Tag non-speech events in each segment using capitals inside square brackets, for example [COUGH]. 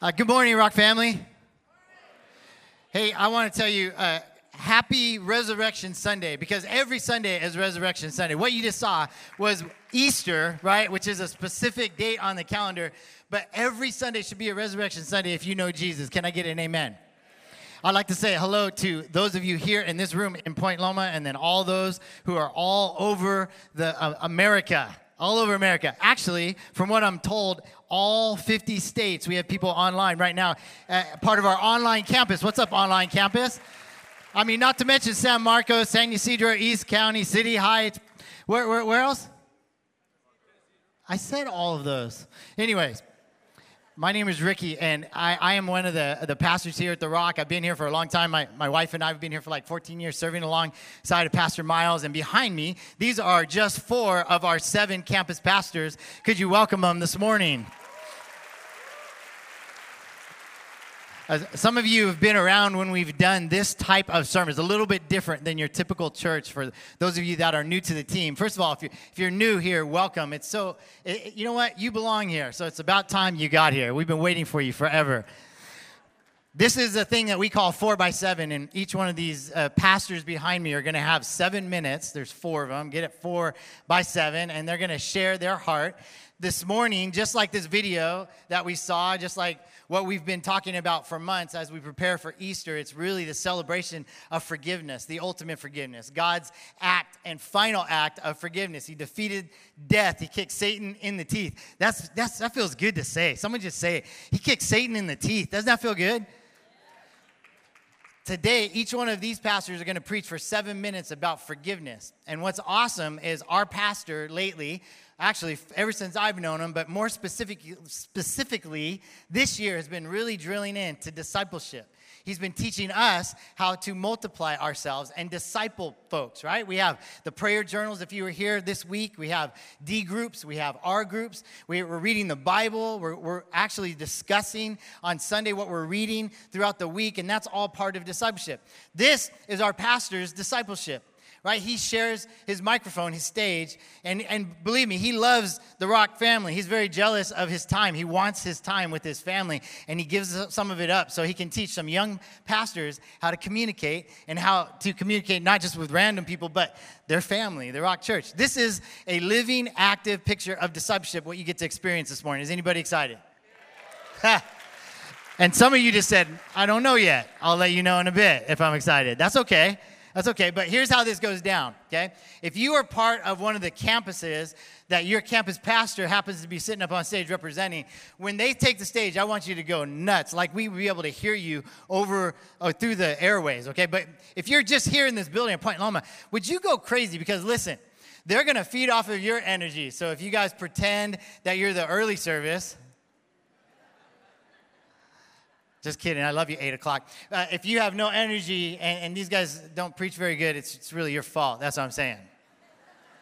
Uh, good morning, Rock family. Hey, I want to tell you, uh, happy Resurrection Sunday because every Sunday is Resurrection Sunday. What you just saw was Easter, right, which is a specific date on the calendar, but every Sunday should be a Resurrection Sunday if you know Jesus. Can I get an amen? I'd like to say hello to those of you here in this room in Point Loma and then all those who are all over the uh, America all over America. Actually, from what I'm told, all 50 states, we have people online right now, uh, part of our online campus. What's up, online campus? I mean, not to mention San Marcos, San Ysidro, East County, City Heights. Where, where, where else? I said all of those. Anyways, my name is Ricky, and I, I, am one of the, the pastors here at The Rock. I've been here for a long time. My, my wife and I have been here for like 14 years, serving alongside of Pastor Miles. And behind me, these are just four of our seven campus pastors. Could you welcome them this morning? Some of you have been around when we've done this type of sermon. It's a little bit different than your typical church for those of you that are new to the team. First of all, if you're, if you're new here, welcome. It's so, it, you know what? You belong here. So it's about time you got here. We've been waiting for you forever. This is a thing that we call four by seven, and each one of these uh, pastors behind me are going to have seven minutes. There's four of them. Get it four by seven, and they're going to share their heart. This morning, just like this video that we saw, just like what we've been talking about for months as we prepare for Easter. It's really the celebration of forgiveness, the ultimate forgiveness, God's act and final act of forgiveness. He defeated death, He kicked Satan in the teeth. That's, that's, that feels good to say. Someone just say it. He kicked Satan in the teeth. Doesn't that feel good? Today, each one of these pastors are going to preach for seven minutes about forgiveness. And what's awesome is our pastor lately, actually ever since I've known him, but more specific, specifically this year has been really drilling into discipleship. He's been teaching us how to multiply ourselves and disciple folks, right? We have the prayer journals. If you were here this week, we have D groups, we have R groups. We're reading the Bible. We're, we're actually discussing on Sunday what we're reading throughout the week, and that's all part of discipleship. This is our pastor's discipleship right? He shares his microphone, his stage, and, and believe me, he loves the Rock family. He's very jealous of his time. He wants his time with his family, and he gives some of it up so he can teach some young pastors how to communicate and how to communicate not just with random people, but their family, the Rock Church. This is a living, active picture of discipleship, what you get to experience this morning. Is anybody excited? and some of you just said, I don't know yet. I'll let you know in a bit if I'm excited. That's okay. That's okay, but here's how this goes down, okay? If you are part of one of the campuses that your campus pastor happens to be sitting up on stage representing, when they take the stage, I want you to go nuts. Like we would be able to hear you over or through the airways, okay? But if you're just here in this building at Point Loma, would you go crazy? Because listen, they're gonna feed off of your energy. So if you guys pretend that you're the early service, just kidding. I love you, 8 o'clock. Uh, if you have no energy and, and, these guys don't preach very good, it's, it's really your fault. That's what I'm saying.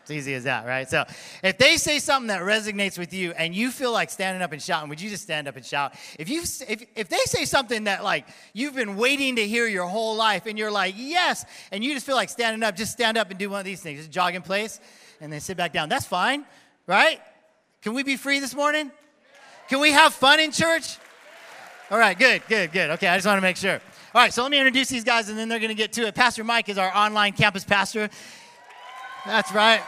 It's easy as that, right? So if they say something that resonates with you and you feel like standing up and shouting, would you just stand up and shout? If, you, if, if they say something that like you've been waiting to hear your whole life and you're like, yes, and you just feel like standing up, just stand up and do one of these things. Just jog in place and then sit back down. That's fine, right? Can we be free this morning? Can we have fun in church? All right, good, good, good. Okay, I just want to make sure. All right, so let me introduce these guys and then they're going to get to it. Pastor Mike is our online campus pastor. That's right.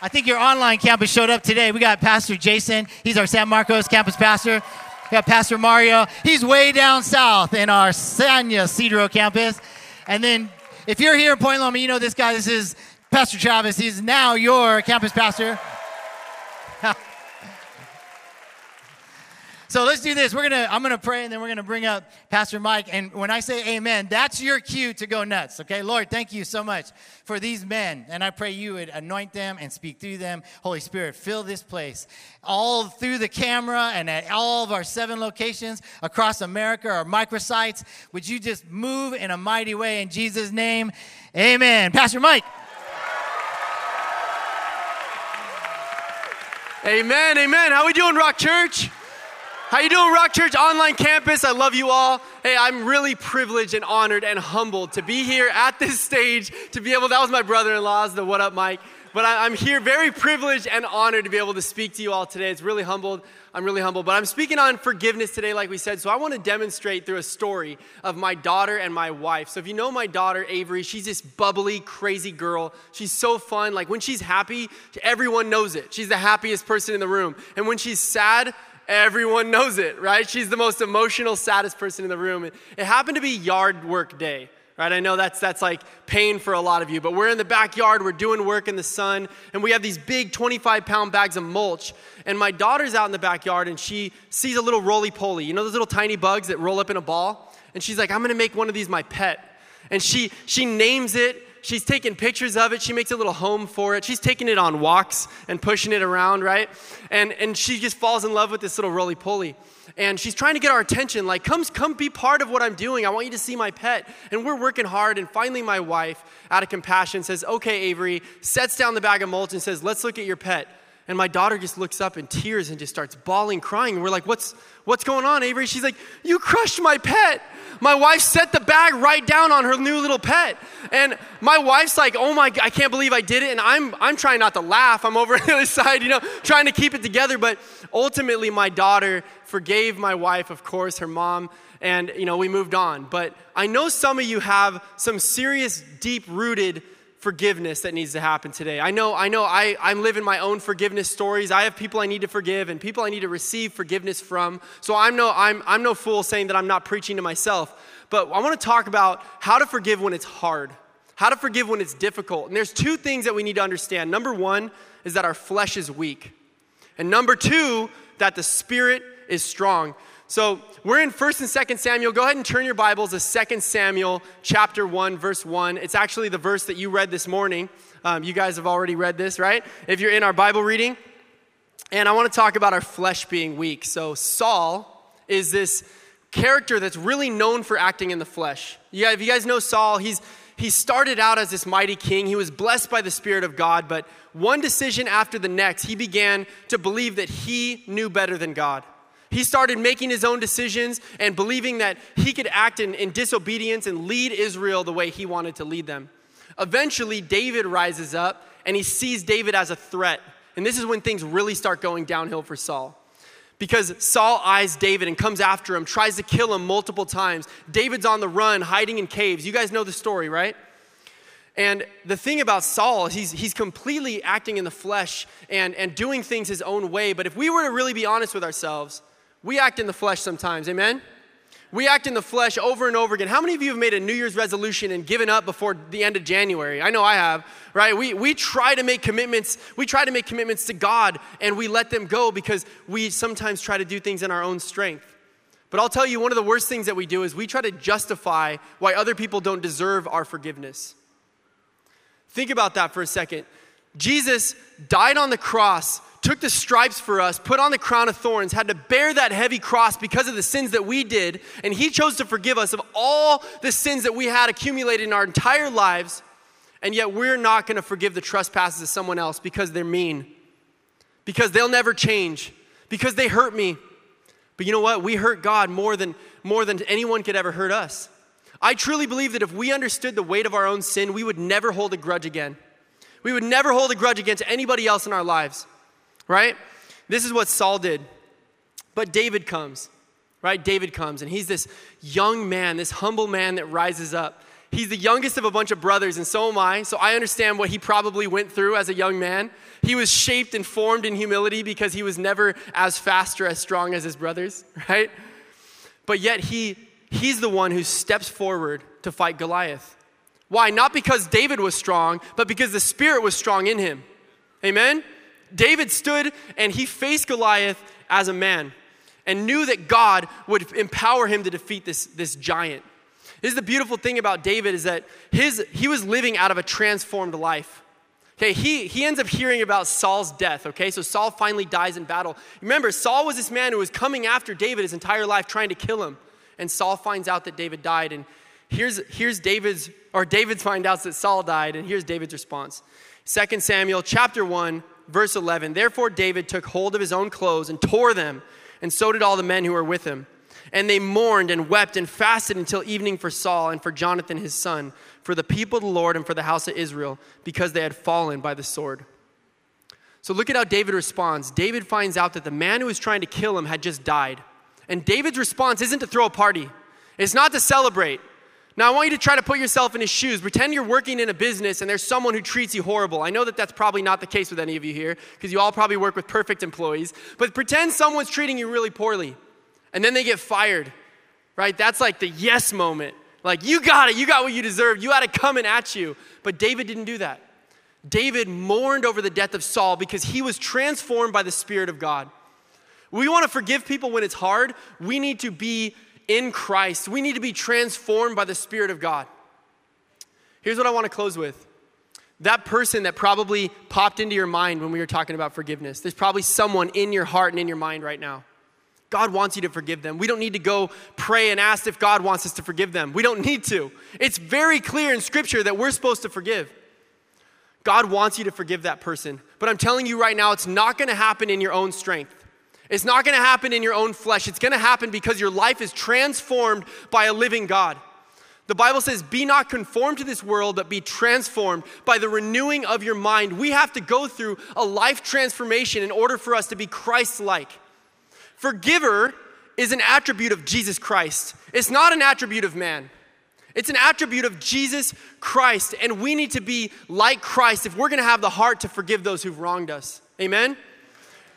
I think your online campus showed up today. We got Pastor Jason, he's our San Marcos campus pastor. We got Pastor Mario, he's way down south in our San Ysidro campus. And then if you're here in Point Loma, you know this guy. This is Pastor Travis. He's now your campus pastor. [LAUGHS] So let's do this. We're gonna, I'm gonna pray and then we're gonna bring up Pastor Mike. And when I say amen, that's your cue to go nuts. Okay, Lord, thank you so much for these men. And I pray you would anoint them and speak through them. Holy Spirit, fill this place all through the camera and at all of our seven locations across America, our microsites. Would you just move in a mighty way in Jesus' name? Amen. Pastor Mike. Amen, amen. How we doing, Rock Church? How you doing, Rock Church Online Campus? I love you all. Hey, I'm really privileged and honored and humbled to be here at this stage, to be able, that was my brother-in-law's, the what up, Mike. But I, am here very privileged and honored to be able to speak to you all today. It's really humbled, I'm really humbled, But I'm speaking on forgiveness today, like we said. So I want to demonstrate through a story of my daughter and my wife. So if you know my daughter, Avery, she's this bubbly, crazy girl. She's so fun. Like when she's happy, everyone knows it. She's the happiest person in the room. And when she's sad, everyone knows it, right? She's the most emotional, saddest person in the room. It happened to be yard work day right? I know that's, that's like pain for a lot of you, but we're in the backyard, we're doing work in the sun, and we have these big 25 pound bags of mulch. And my daughter's out in the backyard and she sees a little roly poly. You know those little tiny bugs that roll up in a ball? And she's like, I'm gonna make one of these my pet. And she, she names it. She's taking pictures of it. She makes a little home for it. She's taking it on walks and pushing it around, right? And, and she just falls in love with this little roly poly and she's trying to get our attention like come come be part of what i'm doing i want you to see my pet and we're working hard and finally my wife out of compassion says okay avery sets down the bag of mulch and says let's look at your pet and my daughter just looks up in tears and just starts bawling crying and we're like what's what's going on avery she's like you crushed my pet my wife set the bag right down on her new little pet. And my wife's like, oh my, I can't believe I did it. And I'm, I'm trying not to laugh. I'm over [LAUGHS] on the other side, you know, trying to keep it together. But ultimately, my daughter forgave my wife, of course, her mom, and, you know, we moved on. But I know some of you have some serious, deep rooted forgiveness that needs to happen today. I know, I know I, I'm living my own forgiveness stories. I have people I need to forgive and people I need to receive forgiveness from. So I'm no, I'm, I'm no fool saying that I'm not preaching to myself. But I want to talk about how to forgive when it's hard, how to forgive when it's difficult. And there's two things that we need to understand. Number one is that our flesh is weak. And number two, that the spirit is strong. So we're in 1st and 2nd Samuel. Go ahead and turn your Bibles to 2nd Samuel chapter 1, verse 1. It's actually the verse that you read this morning. Um, you guys have already read this, right? If you're in our Bible reading. And I want to talk about our flesh being weak. So Saul is this character that's really known for acting in the flesh. Yeah, if you guys know Saul, he's he started out as this mighty king. He was blessed by the Spirit of God, but one decision after the next, he began to believe that he knew better than God. He started making his own decisions and believing that he could act in, in disobedience and lead Israel the way he wanted to lead them. Eventually, David rises up and he sees David as a threat. And this is when things really start going downhill for Saul. Because Saul eyes David and comes after him, tries to kill him multiple times. David's on the run, hiding in caves. You guys know the story, right? And the thing about Saul, he's, he's completely acting in the flesh and, and doing things his own way. But if we were to really be honest with ourselves, we act in the flesh sometimes, amen? We act in the flesh over and over again. How many of you have made a New Year's resolution and given up before the end of January? I know I have, right? We, we try to make commitments. We try to make commitments to God and we let them go because we sometimes try to do things in our own strength. But I'll tell you, one of the worst things that we do is we try to justify why other people don't deserve our forgiveness. Think about that for a second. Jesus died on the cross took the stripes for us, put on the crown of thorns, had to bear that heavy cross because of the sins that we did, and He chose to forgive us of all the sins that we had accumulated in our entire lives, and yet we're not going to forgive the trespasses of someone else because they're mean, because they'll never change, because they hurt me. But you know what? We hurt God more than, more than anyone could ever hurt us. I truly believe that if we understood the weight of our own sin, we would never hold a grudge again. We would never hold a grudge against anybody else in our lives right? This is what Saul did. But David comes, right? David comes, and he's this young man, this humble man that rises up. He's the youngest of a bunch of brothers, and so am I. So I understand what he probably went through as a young man. He was shaped and formed in humility because he was never as fast or as strong as his brothers, [LAUGHS] right? But yet he he's the one who steps forward to fight Goliath. Why? Not because David was strong, but because the Spirit was strong in him. Amen? David stood and he faced Goliath as a man and knew that God would empower him to defeat this, this giant. This is the beautiful thing about David is that his, he was living out of a transformed life. Okay, he, he ends up hearing about Saul's death, okay? So Saul finally dies in battle. Remember, Saul was this man who was coming after David his entire life, trying to kill him. And Saul finds out that David died. And here's, here's David's, or David [LAUGHS] finds out that Saul died, and here's David's response. 2 Samuel chapter 1, verse 11 Therefore, David took hold of his own clothes and tore them, and so did all the men who were with him. And they mourned and wept and fasted until evening for Saul and for Jonathan his son, for the people of the Lord and for the house of Israel, because they had fallen by the sword. So look at how David responds. David finds out that the man who was trying to kill him had just died. And David's response isn't to throw a party, it's not to celebrate. Now, I want you to try to put yourself in his shoes. Pretend you're working in a business and there's someone who treats you horrible. I know that that's probably not the case with any of you here because you all probably work with perfect employees. But pretend someone's treating you really poorly and then they get fired, right? That's like the yes moment. Like, you got it. You got what you deserve. You had it coming at you. But David didn't do that. David mourned over the death of Saul because he was transformed by the Spirit of God. We want to forgive people when it's hard. We need to be in Christ. We need to be transformed by the Spirit of God. Here's what I want to close with. That person that probably popped into your mind when we were talking about forgiveness, there's probably someone in your heart and in your mind right now. God wants you to forgive them. We don't need to go pray and ask if God wants us to forgive them. We don't [LAUGHS] need to. It's very clear in Scripture that we're supposed to forgive. God wants you to forgive that person. But I'm telling you right now, it's not going to happen in your own strength. It's not going to happen in your own flesh. It's going to happen because your life is transformed by a living God. The Bible says, Be not conformed to this world, but be transformed by the renewing of your mind. We have to go through a life transformation in order for us to be Christ like. Forgiver is an attribute of Jesus Christ, it's not an attribute of man. It's an attribute of Jesus Christ, and we need to be like Christ if we're gonna have the heart to forgive those who've wronged us. Amen?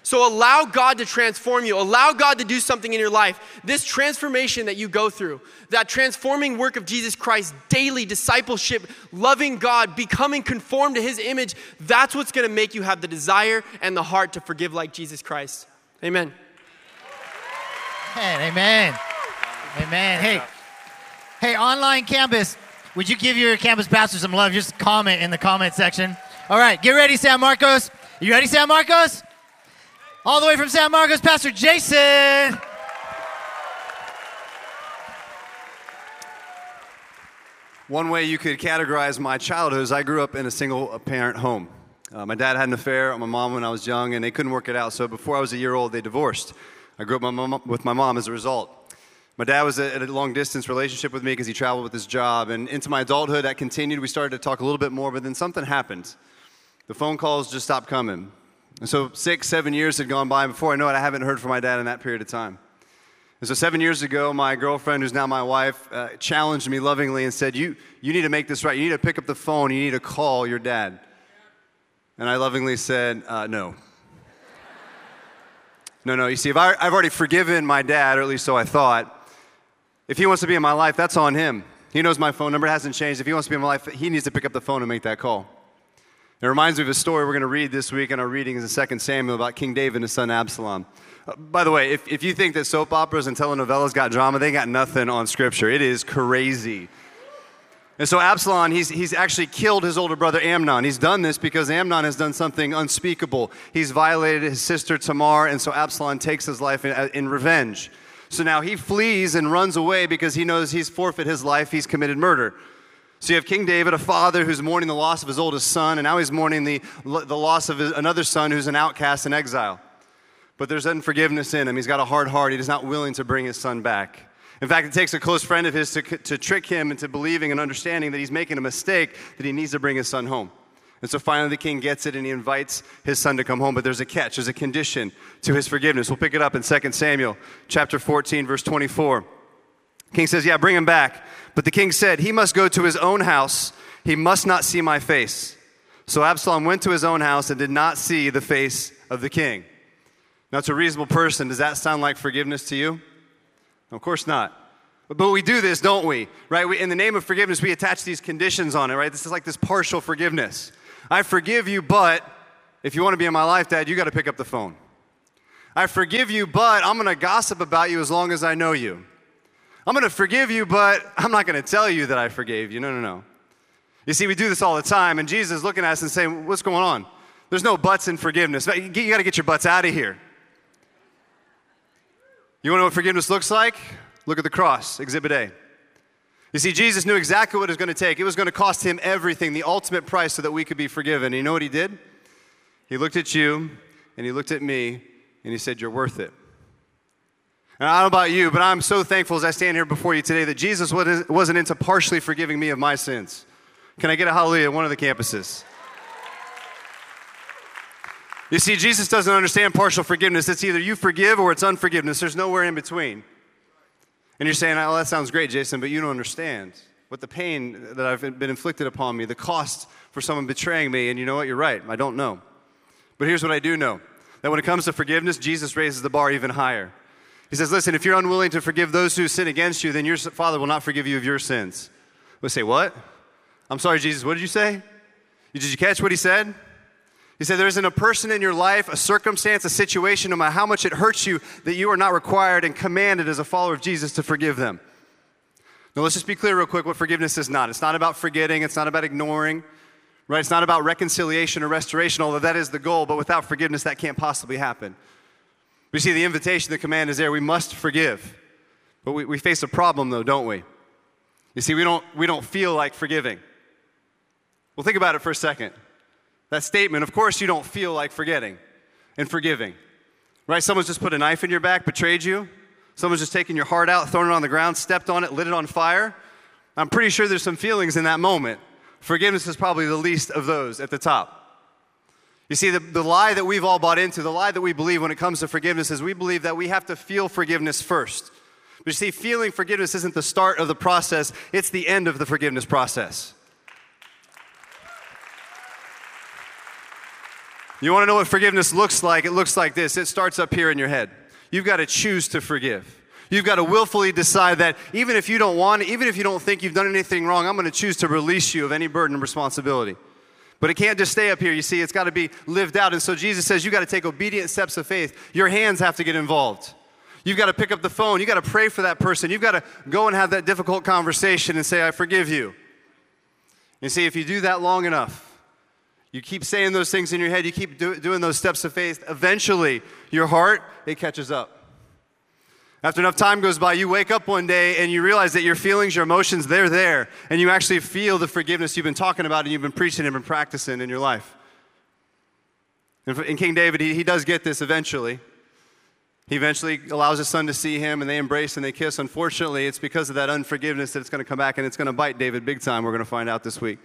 So allow God to transform you. Allow God to do something in your life. This transformation that you go through, that transforming work of Jesus Christ, daily discipleship, loving God, becoming conformed to his image, that's what's going to make you have the desire and the heart to forgive like Jesus Christ. Amen. Amen. Amen. Amen. Hey, hey, online campus, would you give your campus pastor some love? Just comment in the comment section. All right, get ready, San Marcos. You ready, San Marcos? All the way from San Marcos, Pastor Jason. One way you could categorize my childhood is I grew up in a single parent home. Uh, my dad had an affair with my mom when I was young, and they couldn't work it out. So before I was a year old, they divorced. I grew up my mom, with my mom as a result. My dad was at a long distance relationship with me because he traveled with his job. And into my adulthood, that continued. We started to talk a little bit more, but then something happened. The phone calls just stopped coming. And so six, seven years had gone by, and before I know it, I haven't heard from my dad in that period of time. And so seven years ago, my girlfriend, who's now my wife, uh, challenged me lovingly and said, you, you need to make this right. You need to pick up the phone. You need to call your dad. And I lovingly said, uh, no. no, no. You see, if I, I've already forgiven my dad, or at least so I thought, if he wants to be in my life, that's on him. He knows my phone number hasn't changed. If he wants to be in my life, he needs to pick up the phone and make that call. It reminds me of a story we're going to read this week in our readings in 2 Samuel about King David and his son Absalom. Uh, by the way, if, if you think that soap operas and telenovelas got drama, they got nothing on Scripture. It is crazy. And so Absalom, he's, he's actually killed his older brother Amnon. He's done this because Amnon has done something unspeakable. He's violated his sister Tamar, and so Absalom takes his life in, uh, in revenge. So now he flees and runs away because he knows he's forfeit his life, he's committed murder. So you have King David, a father who's mourning the loss of his oldest son, and now he's mourning the, the loss of his, another son who's an outcast in exile. But there's unforgiveness in him. He's got a hard heart. He's not willing to bring his son back. In fact, it takes a close friend of his to, to trick him into believing and understanding that he's making a mistake, that he needs to bring his son home. And so finally, the king gets it and he invites his son to come home. But there's a catch, there's a condition to his forgiveness. We'll pick it up in 2 Samuel chapter 14, verse 24. King says, Yeah, bring him back. But the king said, He must go to his own house. He must not see my face. So Absalom went to his own house and did not see the face of the king. Now, to a reasonable person, does that sound like forgiveness to you? Of course not. But we do this, don't we? Right? We, in the name of forgiveness, we attach these conditions on it, right? This is like this partial forgiveness. I forgive you, but if you want to be in my life, Dad, you got to pick up the phone. I forgive you, but I'm going to gossip about you as long as I know you. I'm going to forgive you, but I'm not going to tell you that I forgave you. No, no, no. You see, we do this all the time, and Jesus is looking at us and saying, What's going on? There's no buts in forgiveness. You got to get your butts out of here. You want to know what forgiveness looks like? Look at the cross, Exhibit A. You see, Jesus knew exactly what it was going to take. It was going to cost him everything, the ultimate price, so that we could be forgiven. And you know what he did? He looked at you, and he looked at me, and he said, You're worth it. And I don't know about you, but I'm so thankful as I stand here before you today that Jesus wasn't into partially forgiving me of my sins. Can I get a hallelujah at one of the campuses? You see, Jesus doesn't understand partial forgiveness. It's either you forgive or it's unforgiveness. There's nowhere in between. And you're saying, oh, that sounds great, Jason, but you don't understand what the pain that I've been inflicted upon me, the cost for someone betraying me. And you know what? You're right. I don't know. But here's what I do know that when it comes to forgiveness, Jesus raises the bar even higher. He says, Listen, if you're unwilling to forgive those who sin against you, then your Father will not forgive you of your sins. We say, What? I'm sorry, Jesus, what did you say? Did you catch what he said? He said, There isn't a person in your life, a circumstance, a situation, no matter how much it hurts you, that you are not required and commanded as a follower of Jesus to forgive them. Now, let's just be clear, real quick, what forgiveness is not. It's not about forgetting, it's not about ignoring, right? It's not about reconciliation or restoration, although that is the goal, but without forgiveness, that can't possibly happen. We see the invitation, the command is there. We must forgive. But we, we face a problem, though, don't we? You see, we don't, we don't feel like forgiving. Well, think about it for a second. That statement, of course, you don't feel like forgetting and forgiving. Right? Someone's just put a knife in your back, betrayed you. Someone's just taken your heart out, thrown it on the ground, stepped on it, lit it on fire. I'm pretty sure there's some feelings in that moment. Forgiveness is probably the least of those at the top. You see, the, the lie that we've all bought into, the lie that we believe when it comes to forgiveness is we believe that we have to feel forgiveness first. But you see, feeling forgiveness isn't the start of the process, it's the end of the forgiveness process. You want to know what forgiveness looks like? It looks like this it starts up here in your head. You've got to choose to forgive. You've got to willfully decide that even if you don't want it, even if you don't think you've done anything wrong, I'm going to choose to release you of any burden and responsibility. But it can't just stay up here. You see, it's got to be lived out. And so Jesus says, you got to take obedient steps of faith. Your hands have to get involved. You've got to pick up the phone. You've got to pray for that person. You've got to go and have that difficult conversation and say, I forgive you. You see, if you do that long enough, you keep saying those things in your head, you keep do, doing those steps of faith, eventually your heart, it catches up. After enough time goes by, you wake up one day and you realize that your feelings, your emotions, they're there. And you actually feel the forgiveness you've been talking about and you've been preaching and been practicing in your life. And King David, he, he does get this eventually. He eventually allows his son to see him and they embrace and they kiss. Unfortunately, it's because of that unforgiveness that it's going to come back and it's going to bite David big time. We're going to find out this week.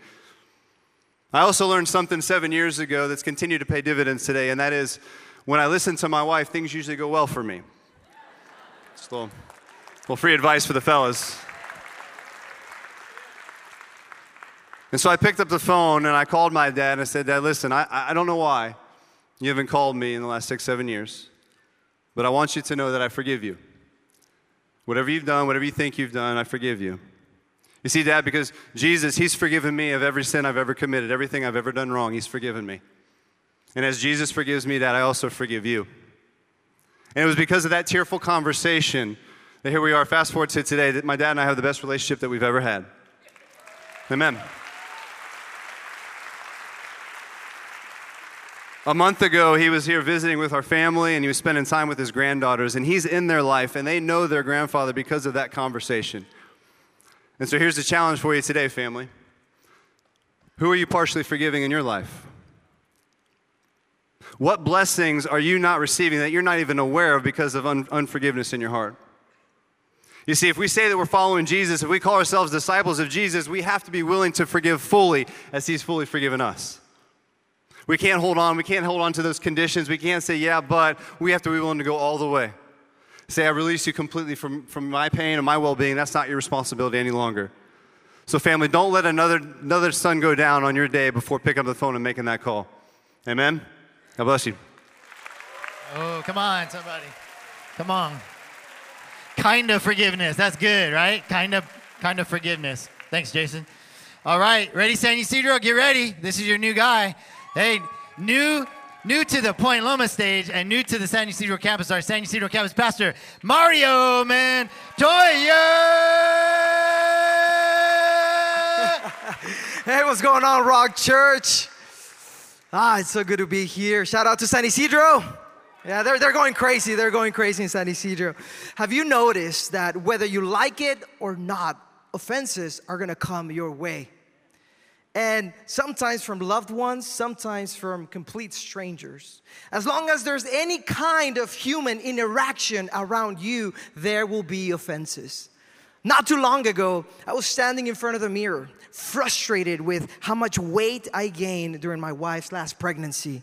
I also learned something seven years ago that's continued to pay dividends today, and that is when I listen to my wife, things usually go well for me. Just a little, free advice for the fellas. And so I picked up the phone and I called my dad and I said, Dad, listen, I, I don't know why you haven't called me in the last six, seven years, but I want you to know that I forgive you. Whatever you've done, whatever you think you've done, I forgive you. You see, Dad, because Jesus, He's forgiven me of every sin I've ever committed, everything I've ever done wrong, He's forgiven me. And as Jesus forgives me, Dad, I also forgive you. And it was because of that tearful conversation that here we are, fast forward to today, that my dad and I have the best relationship that we've ever had. Amen. A month ago, he was here visiting with our family and he was spending time with his granddaughters, and he's in their life, and they know their grandfather because of that conversation. And so here's the challenge for you today, family. Who are you partially forgiving in your life? What blessings are you not receiving that you're not even aware of because of un- unforgiveness in your heart? You see, if we say that we're following Jesus, if we call ourselves disciples of Jesus, we have to be willing to forgive fully as He's fully forgiven us. We can't hold on. We can't hold on to those conditions. We can't say, yeah, but we have to be willing to go all the way say, I release you completely from, from my pain and my well being. That's not your responsibility any longer. So, family, don't let another, another sun go down on your day before picking up the phone and making that call. Amen? God bless you. Oh, come on, somebody. Come on. Kind of forgiveness. That's good, right? Kind of, kind of forgiveness. Thanks, Jason. All right, ready, San Ysidro? Get ready. This is your new guy. Hey, new New to the Point Loma stage and new to the San Ysidro campus, our San Ysidro campus pastor, Mario Man Toya. [LAUGHS] hey, what's going on, Rock Church? Ah, it's so good to be here. Shout out to San Ysidro. Yeah, they're, they're going crazy. They're going crazy in San Ysidro. Have you noticed that whether you like it or not, offenses are gonna come your way? and sometimes from loved ones, sometimes from complete strangers. As long as there's any kind of human interaction around you, there will be offenses. Not too long ago, I was standing in front of the mirror, frustrated with how much weight I gained during my wife's last pregnancy.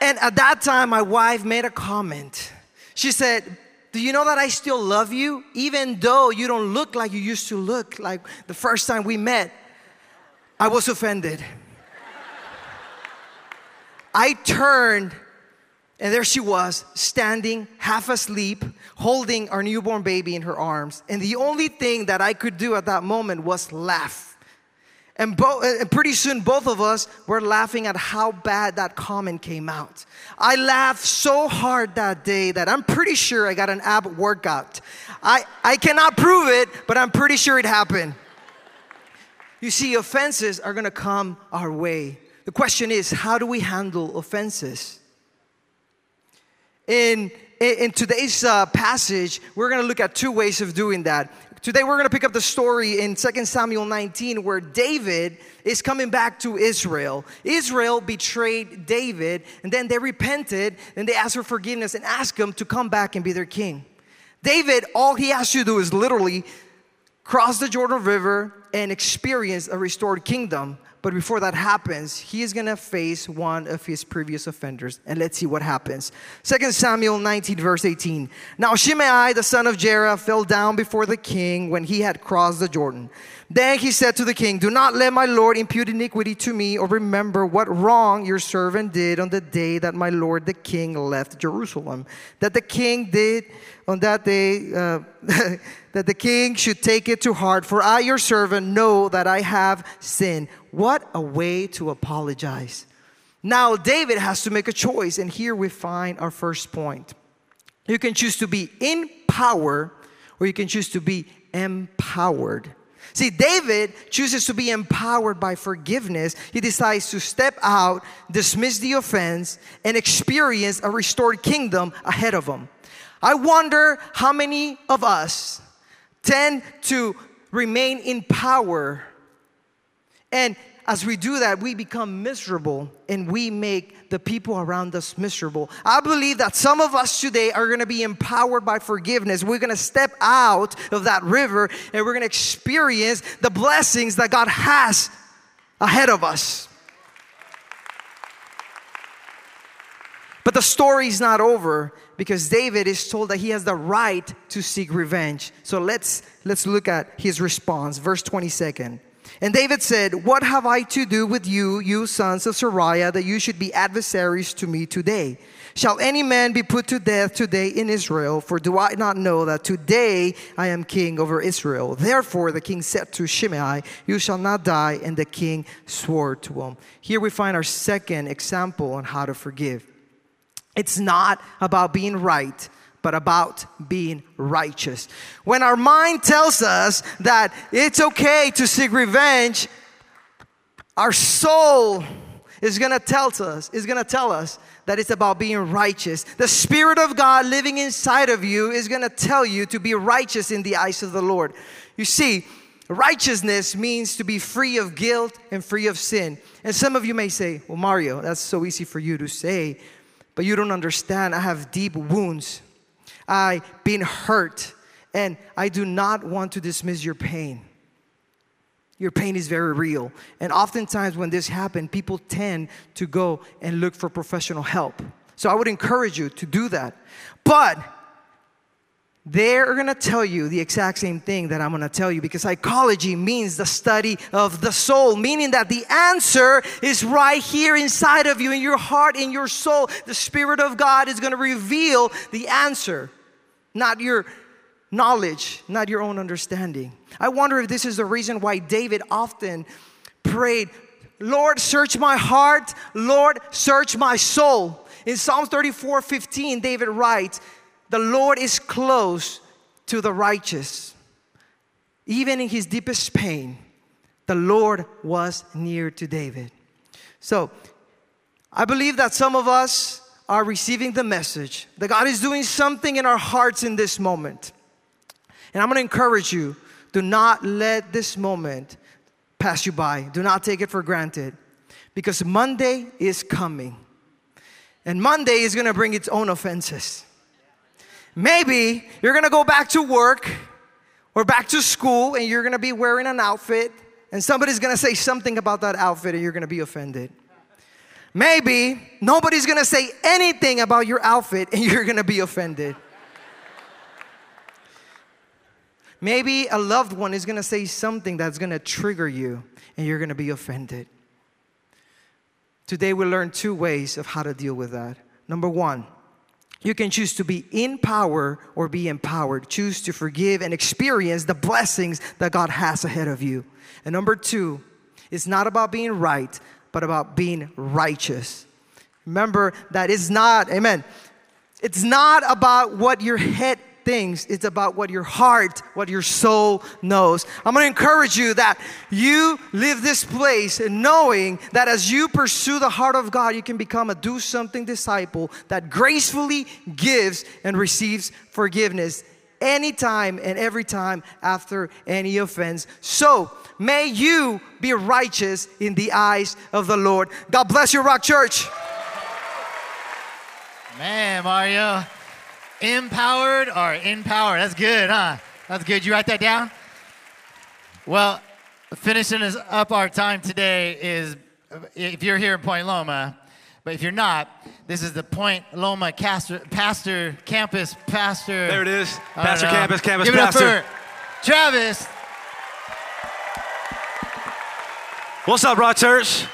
And at that time, my wife made a comment. She said, Do you know that I still love you? Even though you don't look like you used to look like the first time we met. I was offended. I turned, and there she was, standing half asleep, holding our newborn baby in her arms. And the only thing that I could do at that moment was laugh. And, bo- and pretty soon, both of us were laughing at how bad that comment came out. I laughed so hard that day that I'm pretty sure I got an ab workout. I, I cannot prove it, but I'm pretty sure it happened. You see, offenses are gonna come our way. The question is, how do we handle offenses? In, in today's uh, passage, we're gonna look at two ways of doing that. Today, we're gonna pick up the story in 2 Samuel 19 where David is coming back to Israel. Israel betrayed David, and then they repented, and they asked for forgiveness and asked him to come back and be their king. David, all he has to do is literally cross the Jordan River and experience a restored kingdom. But before that happens, he is gonna face one of his previous offenders. And let's see what happens. 2 Samuel 19, verse 18. Now Shimei, the son of Jerah, fell down before the king when he had crossed the Jordan. Then he said to the king, Do not let my Lord impute iniquity to me, or remember what wrong your servant did on the day that my Lord the king left Jerusalem. That the king did on that day, uh, [LAUGHS] that the king should take it to heart, for I, your servant, know that I have sinned. What a way to apologize. Now, David has to make a choice, and here we find our first point. You can choose to be in power, or you can choose to be empowered. See, David chooses to be empowered by forgiveness. He decides to step out, dismiss the offense, and experience a restored kingdom ahead of him. I wonder how many of us tend to remain in power. And as we do that, we become miserable and we make the people around us miserable. I believe that some of us today are gonna be empowered by forgiveness. We're gonna step out of that river and we're gonna experience the blessings that God has ahead of us. But the story's not over because David is told that he has the right to seek revenge. So let's let's look at his response, verse 22nd. And David said, What have I to do with you, you sons of Zeruiah, that you should be adversaries to me today? Shall any man be put to death today in Israel? For do I not know that today I am king over Israel? Therefore the king said to Shimei, You shall not die. And the king swore to him. Here we find our second example on how to forgive. It's not about being right, but about being righteous. When our mind tells us that it's okay to seek revenge, our soul is gonna tell us, is gonna tell us that it's about being righteous. The Spirit of God living inside of you is gonna tell you to be righteous in the eyes of the Lord. You see, righteousness means to be free of guilt and free of sin. And some of you may say, Well, Mario, that's so easy for you to say. But you don't understand. I have deep wounds. I've been hurt. And I do not want to dismiss your pain. Your pain is very real. And oftentimes, when this happens, people tend to go and look for professional help. So I would encourage you to do that. But they're gonna tell you the exact same thing that I'm gonna tell you because psychology means the study of the soul, meaning that the answer is right here inside of you, in your heart, in your soul. The Spirit of God is gonna reveal the answer, not your knowledge, not your own understanding. I wonder if this is the reason why David often prayed, Lord, search my heart, Lord, search my soul. In Psalms 34 15, David writes, the Lord is close to the righteous. Even in his deepest pain, the Lord was near to David. So, I believe that some of us are receiving the message that God is doing something in our hearts in this moment. And I'm gonna encourage you do not let this moment pass you by, do not take it for granted because Monday is coming. And Monday is gonna bring its own offenses. Maybe you're gonna go back to work or back to school and you're gonna be wearing an outfit and somebody's gonna say something about that outfit and you're gonna be offended. Maybe nobody's gonna say anything about your outfit and [LAUGHS] you're gonna be offended. Maybe a loved one is gonna say something that's gonna trigger you and you're gonna be offended. Today we learn two ways of how to deal with that. Number one, you can choose to be in power or be empowered. Choose to forgive and experience the blessings that God has ahead of you. And number two, it's not about being right, but about being righteous. Remember that it's not, amen. It's not about what your head thinks, it's about what your heart, what your soul knows. I'm gonna encourage you that you live this place knowing that as you pursue the heart of God, you can become a do something disciple that gracefully gives and receives forgiveness anytime and every time after any offense. So, may you be righteous in the eyes of the Lord. God bless you, Rock Church. Man, Mario. Empowered or in power. That's good, huh? That's good. You write that down? Well, finishing us up our time today is if you're here in Point Loma, but if you're not, this is the Point Loma Pastor, pastor Campus Pastor. There it is. Pastor know. Campus, Campus Give Pastor. it up for Travis. What's up, Rock Church?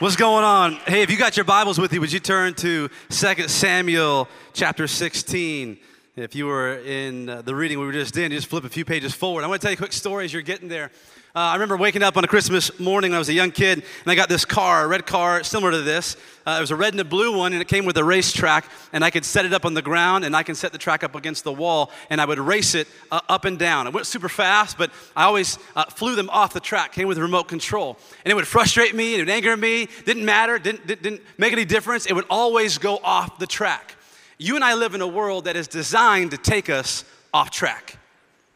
What's going on? Hey, if you got your Bibles with you, would you turn to 2 Samuel chapter 16? If you were in uh, the reading we were just in, just flip a few pages forward. I want to tell you a quick story as you're getting there. Uh, I remember waking up on a Christmas morning when I was a young kid, and I got this car, a red car, similar to this. Uh, it was a red and a blue one, and it came with a racetrack, and I could set it up on the ground, and I can set the track up against the wall, and I would race it uh, up and down. It went super fast, but I always uh, flew them off the track, came with a remote control. And it would frustrate me, it would anger me, didn't matter, didn't, didn't make any difference. It would always go off the track. You and I live in a world that is designed to take us off track.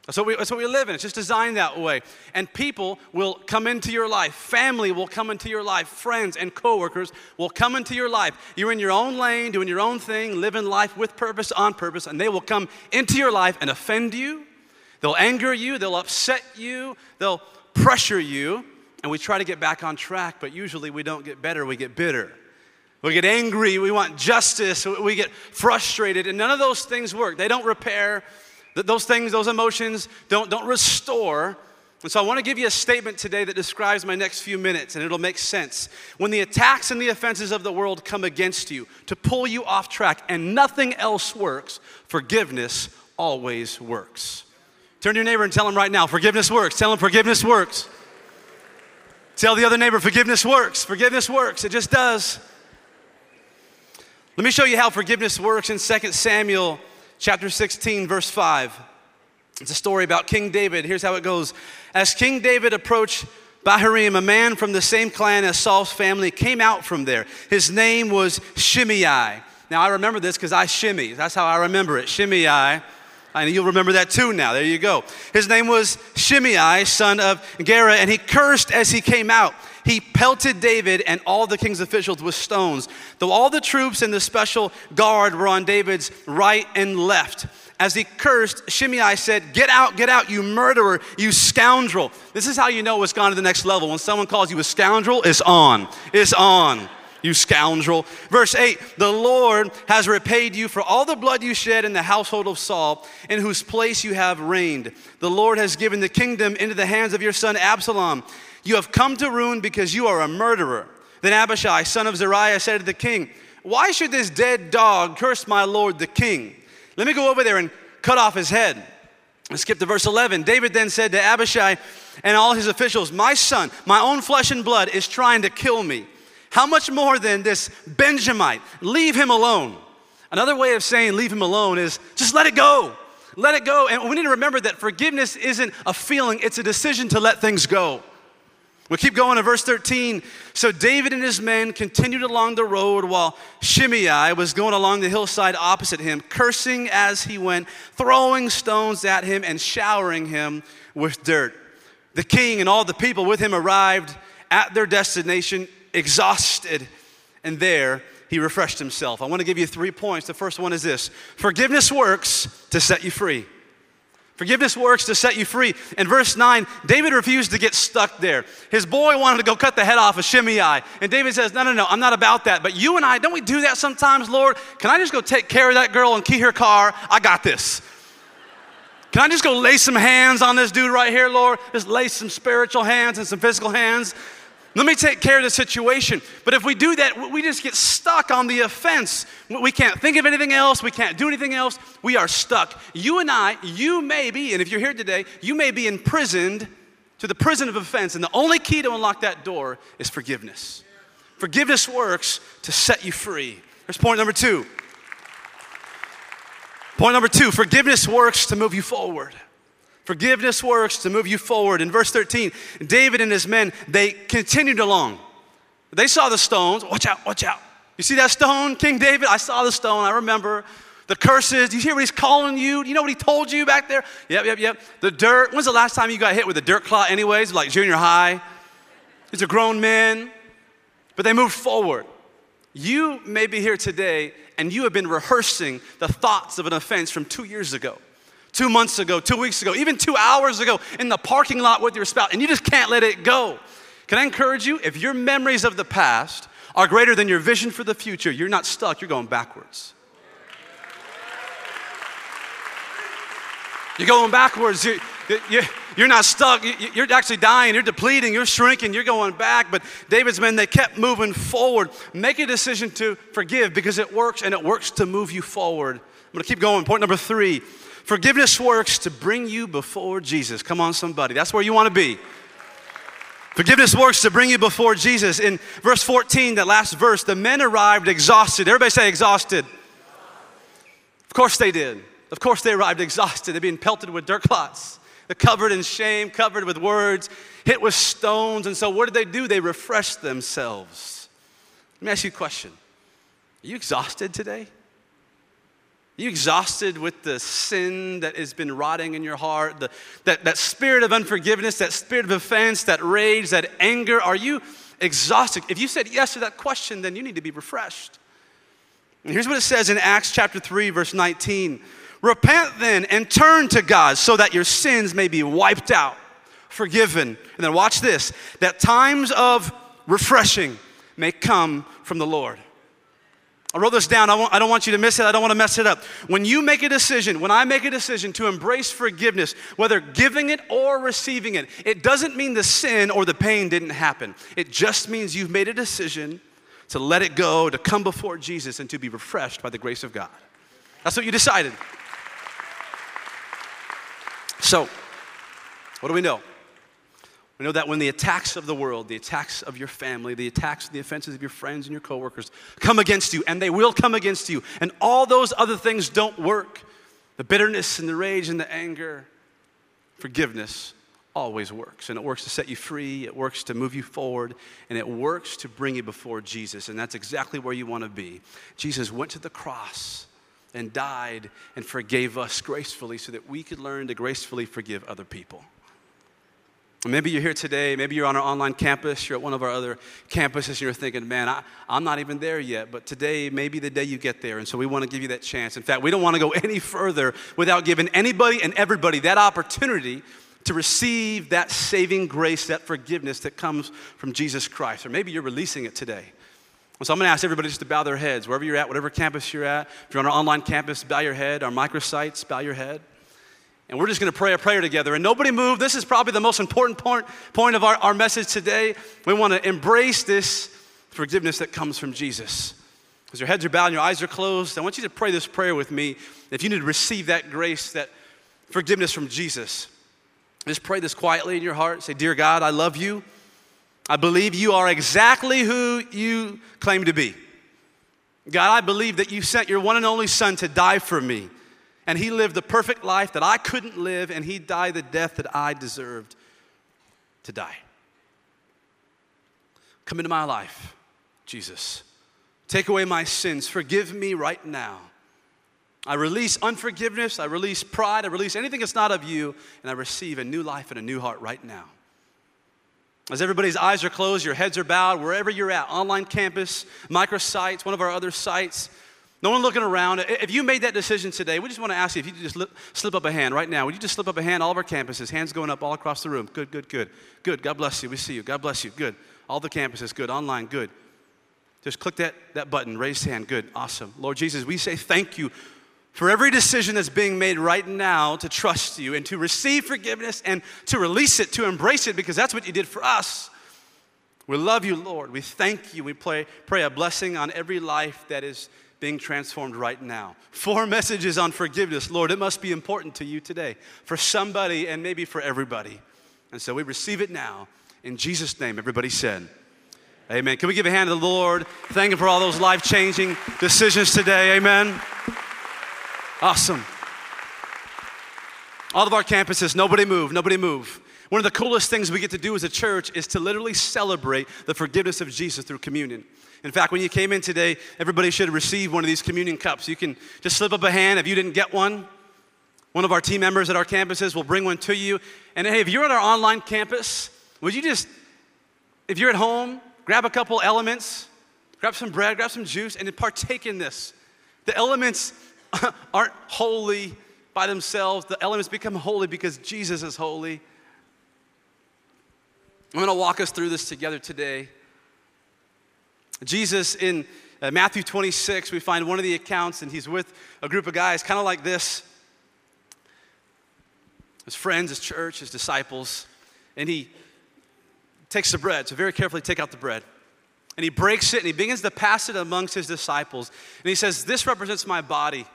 That's what, we, that's what we live in. It's just designed that way. And people will come into your life. Family will come into your life. Friends and coworkers will come into your life. You're in your own lane, doing your own thing, living life with purpose, on purpose, and they will come into your life and offend you. They'll anger you. They'll upset you. They'll pressure you. And we try to get back on track, but usually we don't get better, we get bitter. We get angry, we want justice, we get frustrated, and none of those things work. They don't repair. Th- Those things, those emotions don't, don't restore. And so I want to give you a statement today that describes my next few minutes, and it'll make sense. When the attacks and the offenses of the world come against you to pull you off track and nothing else works, forgiveness always works. Turn to your neighbor and tell him right now, forgiveness works. Tell him forgiveness works. Tell the other neighbor, forgiveness works. Forgiveness works. It just does. Let me show you how forgiveness works in 2 Samuel chapter 16, verse 5. It's a story about King David. Here's how it goes. As King David approached Bahurim, a man from the same clan as Saul's family came out from there. His name was Shimei. Now I remember this because I shimmy. That's how I remember it. Shimei. And you'll remember that too now. There you go. His name was Shimei, son of Gera, and he cursed as he came out. He pelted David and all the king's officials with stones, though all the troops and the special guard were on David's right and left. As he cursed, Shimei said, Get out, get out, you murderer, you scoundrel. This is how you know it's gone to the next level. When someone calls you a scoundrel, it's on. It's on you scoundrel. Verse 8 The Lord has repaid you for all the blood you shed in the household of Saul, in whose place you have reigned. The Lord has given the kingdom into the hands of your son Absalom. You have come to ruin because you are a murderer. Then Abishai, son of Zeruiah, said to the king, Why should this dead dog curse my lord the king? Let me go over there and cut off his head. Let's skip to verse 11. David then said to Abishai and all his officials, My son, my own flesh and blood, is trying to kill me. How much more than this Benjamite? Leave him alone. Another way of saying leave him alone is just let it go. Let it go. And we need to remember that forgiveness isn't a feeling, it's a decision to let things go. We keep going to verse 13. So David and his men continued along the road while Shimei was going along the hillside opposite him, cursing as he went, throwing stones at him and showering him with dirt. The king and all the people with him arrived at their destination exhausted, and there he refreshed himself. I want to give you three points. The first one is this forgiveness works to set you free. Forgiveness works to set you free. In verse 9, David refused to get stuck there. His boy wanted to go cut the head off of Shimei. And David says, No, no, no, I'm not about that. But you and I, don't we do that sometimes, Lord? Can I just go take care of that girl and key her car? I got this. Can I just go lay some hands on this dude right here, Lord? Just lay some spiritual hands and some physical hands. Let me take care of the situation. But if we do that, we just get stuck on the offense. We can't think of anything else. We can't do anything else. We are stuck. You and I, you may be, and if you're here today, you may be imprisoned to the prison of offense. And the only key to unlock that door is forgiveness. Forgiveness works to set you free. Here's point number two. Point number two forgiveness works to move you forward. Forgiveness works to move you forward. In verse 13, David and his men, they continued along. They saw the stones. Watch out, watch out. You see that stone, King David? I saw the stone. I remember the curses. Do you hear what he's calling you? Do you know what he told you back there? Yep, yep, yep. The dirt. When's the last time you got hit with a dirt clot, anyways? Like junior high? These are grown men, but they moved forward. You may be here today and you have been rehearsing the thoughts of an offense from two years ago two months ago, two weeks ago, even two hours ago in the parking lot with your spouse, and you just can't let it go. Can I encourage you? If your memories of the past are greater than your vision for the future, you're not stuck, you're going backwards. You're going backwards. You're, you're not stuck. You're actually dying. You're depleting. You're shrinking. You're going back. But David's men, they kept moving forward. Make a decision to forgive because it works and it works to move you forward. I'm going to keep going. Point number three Forgiveness works to bring you before Jesus. Come on, somebody. That's where you want to be. Forgiveness works to bring you before Jesus. In verse 14, that last verse, the men arrived exhausted. Everybody say exhausted. Of course they did. Of course they arrived exhausted. They're being pelted with dirt clots. They're covered in shame, covered with words, hit with stones. And so what did they do? They refreshed themselves. Let me ask you a question. Are you exhausted today? Are you exhausted with the sin that has been rotting in your heart? The, that, that spirit of unforgiveness, that spirit of offense, that rage, that anger? Are you exhausted? If you said yes to that question, then you need to be refreshed. And here's what it says in Acts chapter 3, verse 19 Repent then and turn to God so that your sins may be wiped out, forgiven. And then watch this that times of refreshing may come from the Lord. I wrote this down. I, I don't want you to miss it. I don't want to mess it up. When you make a decision, when I make a decision to embrace forgiveness, whether giving it or receiving it, it doesn't mean the sin or the pain didn't happen. It just means you've made a decision to let it go, to come before Jesus, and to be refreshed by the grace of God. That's what you decided. So, what do we know? Know that when the attacks of the world, the attacks of your family, the attacks, the offenses of your friends and your coworkers come against you, and they will come against you, and all those other things don't work the bitterness and the rage and the anger, forgiveness always works. And it works to set you free, it works to move you forward, and it works to bring you before Jesus. And that's exactly where you want to be. Jesus went to the cross and died and forgave us gracefully so that we could learn to gracefully forgive other people. Maybe you're here today, maybe you're on our online campus, you're at one of our other campuses, and you're thinking, man, I, I'm not even there yet, but today may be the day you get there, and so we want to give you that chance. In fact, we don't want to go [LAUGHS] any further without giving anybody and everybody that opportunity to receive that saving grace, that forgiveness that comes from Jesus Christ. Or maybe you're releasing it today. So I'm going to ask everybody just to bow their heads, wherever you're at, whatever campus you're at. If you're on our online campus, bow your head. Our microsites, bow your head. And we're just going to pray a prayer together. And nobody move. This is probably the most important point, point of our, our message today. We want to embrace this forgiveness that comes from Jesus. As your heads are bowed and your eyes are closed, I want you to pray this prayer with me. If you need to receive that grace, that forgiveness from Jesus, just pray this quietly in your heart. Say, Dear God, I love you. I believe you are exactly who you claim to be. God, I believe that you sent your one and only Son to die for me and he lived the perfect life that I couldn't live, and he died the death that I deserved to die. Come into my life, Jesus. Take away my sins. Forgive me right now. I release unforgiveness. I release pride. I release anything that's not of you, and I receive a new life and a new heart right now. As everybody's eyes are closed, your heads are bowed, wherever you're at, online campus, microsites, one of our other sites, No one looking around. If you made that decision today, we just want to ask you if you just li- slip up a hand right now. Would you just slip up a hand? All of our campuses, hands going up all across the room. Good, good, good. Good. God bless you. We see you. God bless you. Good. All the campuses, good. Online, good. Just click that, that button, raise hand. Good. Awesome. Lord Jesus, we say thank you for every decision that's being made right now to trust you and to receive forgiveness and to release it, to embrace it, because that's what you did for us. We love you, Lord. We thank you. We pray, pray a blessing on every life that is being transformed right now. Four messages on forgiveness. Lord, it must be important to you today for somebody and maybe for everybody. And so we receive it now. In Jesus' name, everybody said, Amen. Can we give a hand to the Lord? Thank Him for all those life changing decisions today. Amen. Awesome. All of our campuses, nobody move, nobody move. One of the coolest things we get to do as a church is to literally celebrate the forgiveness of Jesus through communion. In fact, when you came in today, everybody should receive one of these communion cups. You can just slip up a hand if you didn't get one. One of our team members at our campuses will bring one to you. And hey, if you're at our online campus, would you just, if you're at home, grab a couple elements, grab some bread, grab some juice, and partake in this. The elements [LAUGHS] aren't holy by themselves, the elements become holy because Jesus is holy. I'm going to walk us through this together today. Jesus in uh, Matthew 26, we find one of the accounts, and he's with a group of guys kind of like this his friends, his church, his disciples, and he takes the bread. So, very carefully take out the bread. And he breaks it and he begins to pass it amongst his disciples. And he says, This represents my body.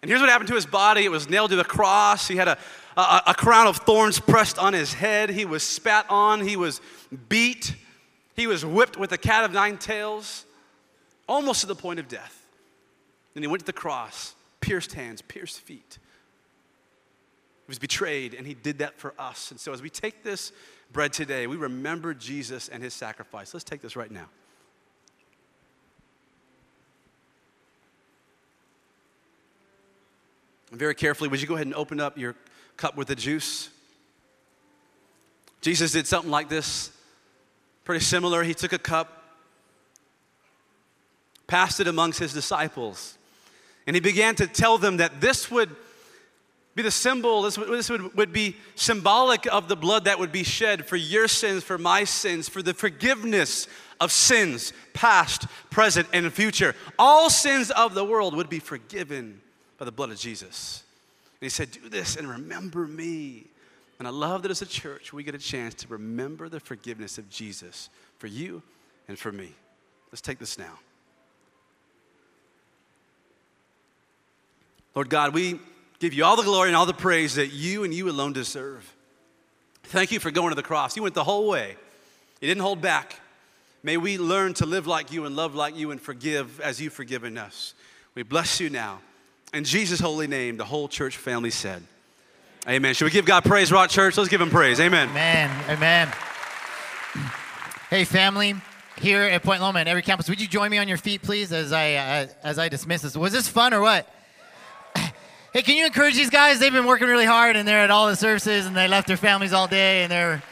And here's what happened to his body it was nailed to the cross. He had a, a, a crown of thorns pressed on his head. He was spat on. He was beat. He was whipped with a cat of nine tails, almost to the point of death. Then he went to the cross, pierced hands, pierced feet. He was betrayed, and he did that for us. And so, as we take this bread today, we remember Jesus and his sacrifice. Let's take this right now. Very carefully, would you go ahead and open up your cup with the juice? Jesus did something like this, pretty similar. He took a cup, passed it amongst his disciples, and he began to tell them that this would be the symbol, this, would, this would, would be symbolic of the blood that would be shed for your sins, for my sins, for the forgiveness of sins, past, present, and future. All sins of the world would be forgiven by the blood of Jesus. And he said, Do this and remember me. And I love that as a church, we get a chance to remember the forgiveness of Jesus for you and for me. Let's take this now. Lord God, we give you all the glory and all the praise that you and you alone deserve. Thank you for going to the cross. You went the whole way, you didn't hold back. May we learn to live like you and love like you and forgive as you've forgiven us. We bless you now. In Jesus' holy name, the whole church family said, Amen. Should we give God praise, Rock Church? Let's give him praise. Amen. Amen. Amen. Hey, family, here at Point Loma and every campus, would you join me on your feet, please, as I uh, as I dismiss this? Was this fun or what? Hey, can you encourage these guys? They've been working really hard, and they're at all the services, and they left their families all day, and they're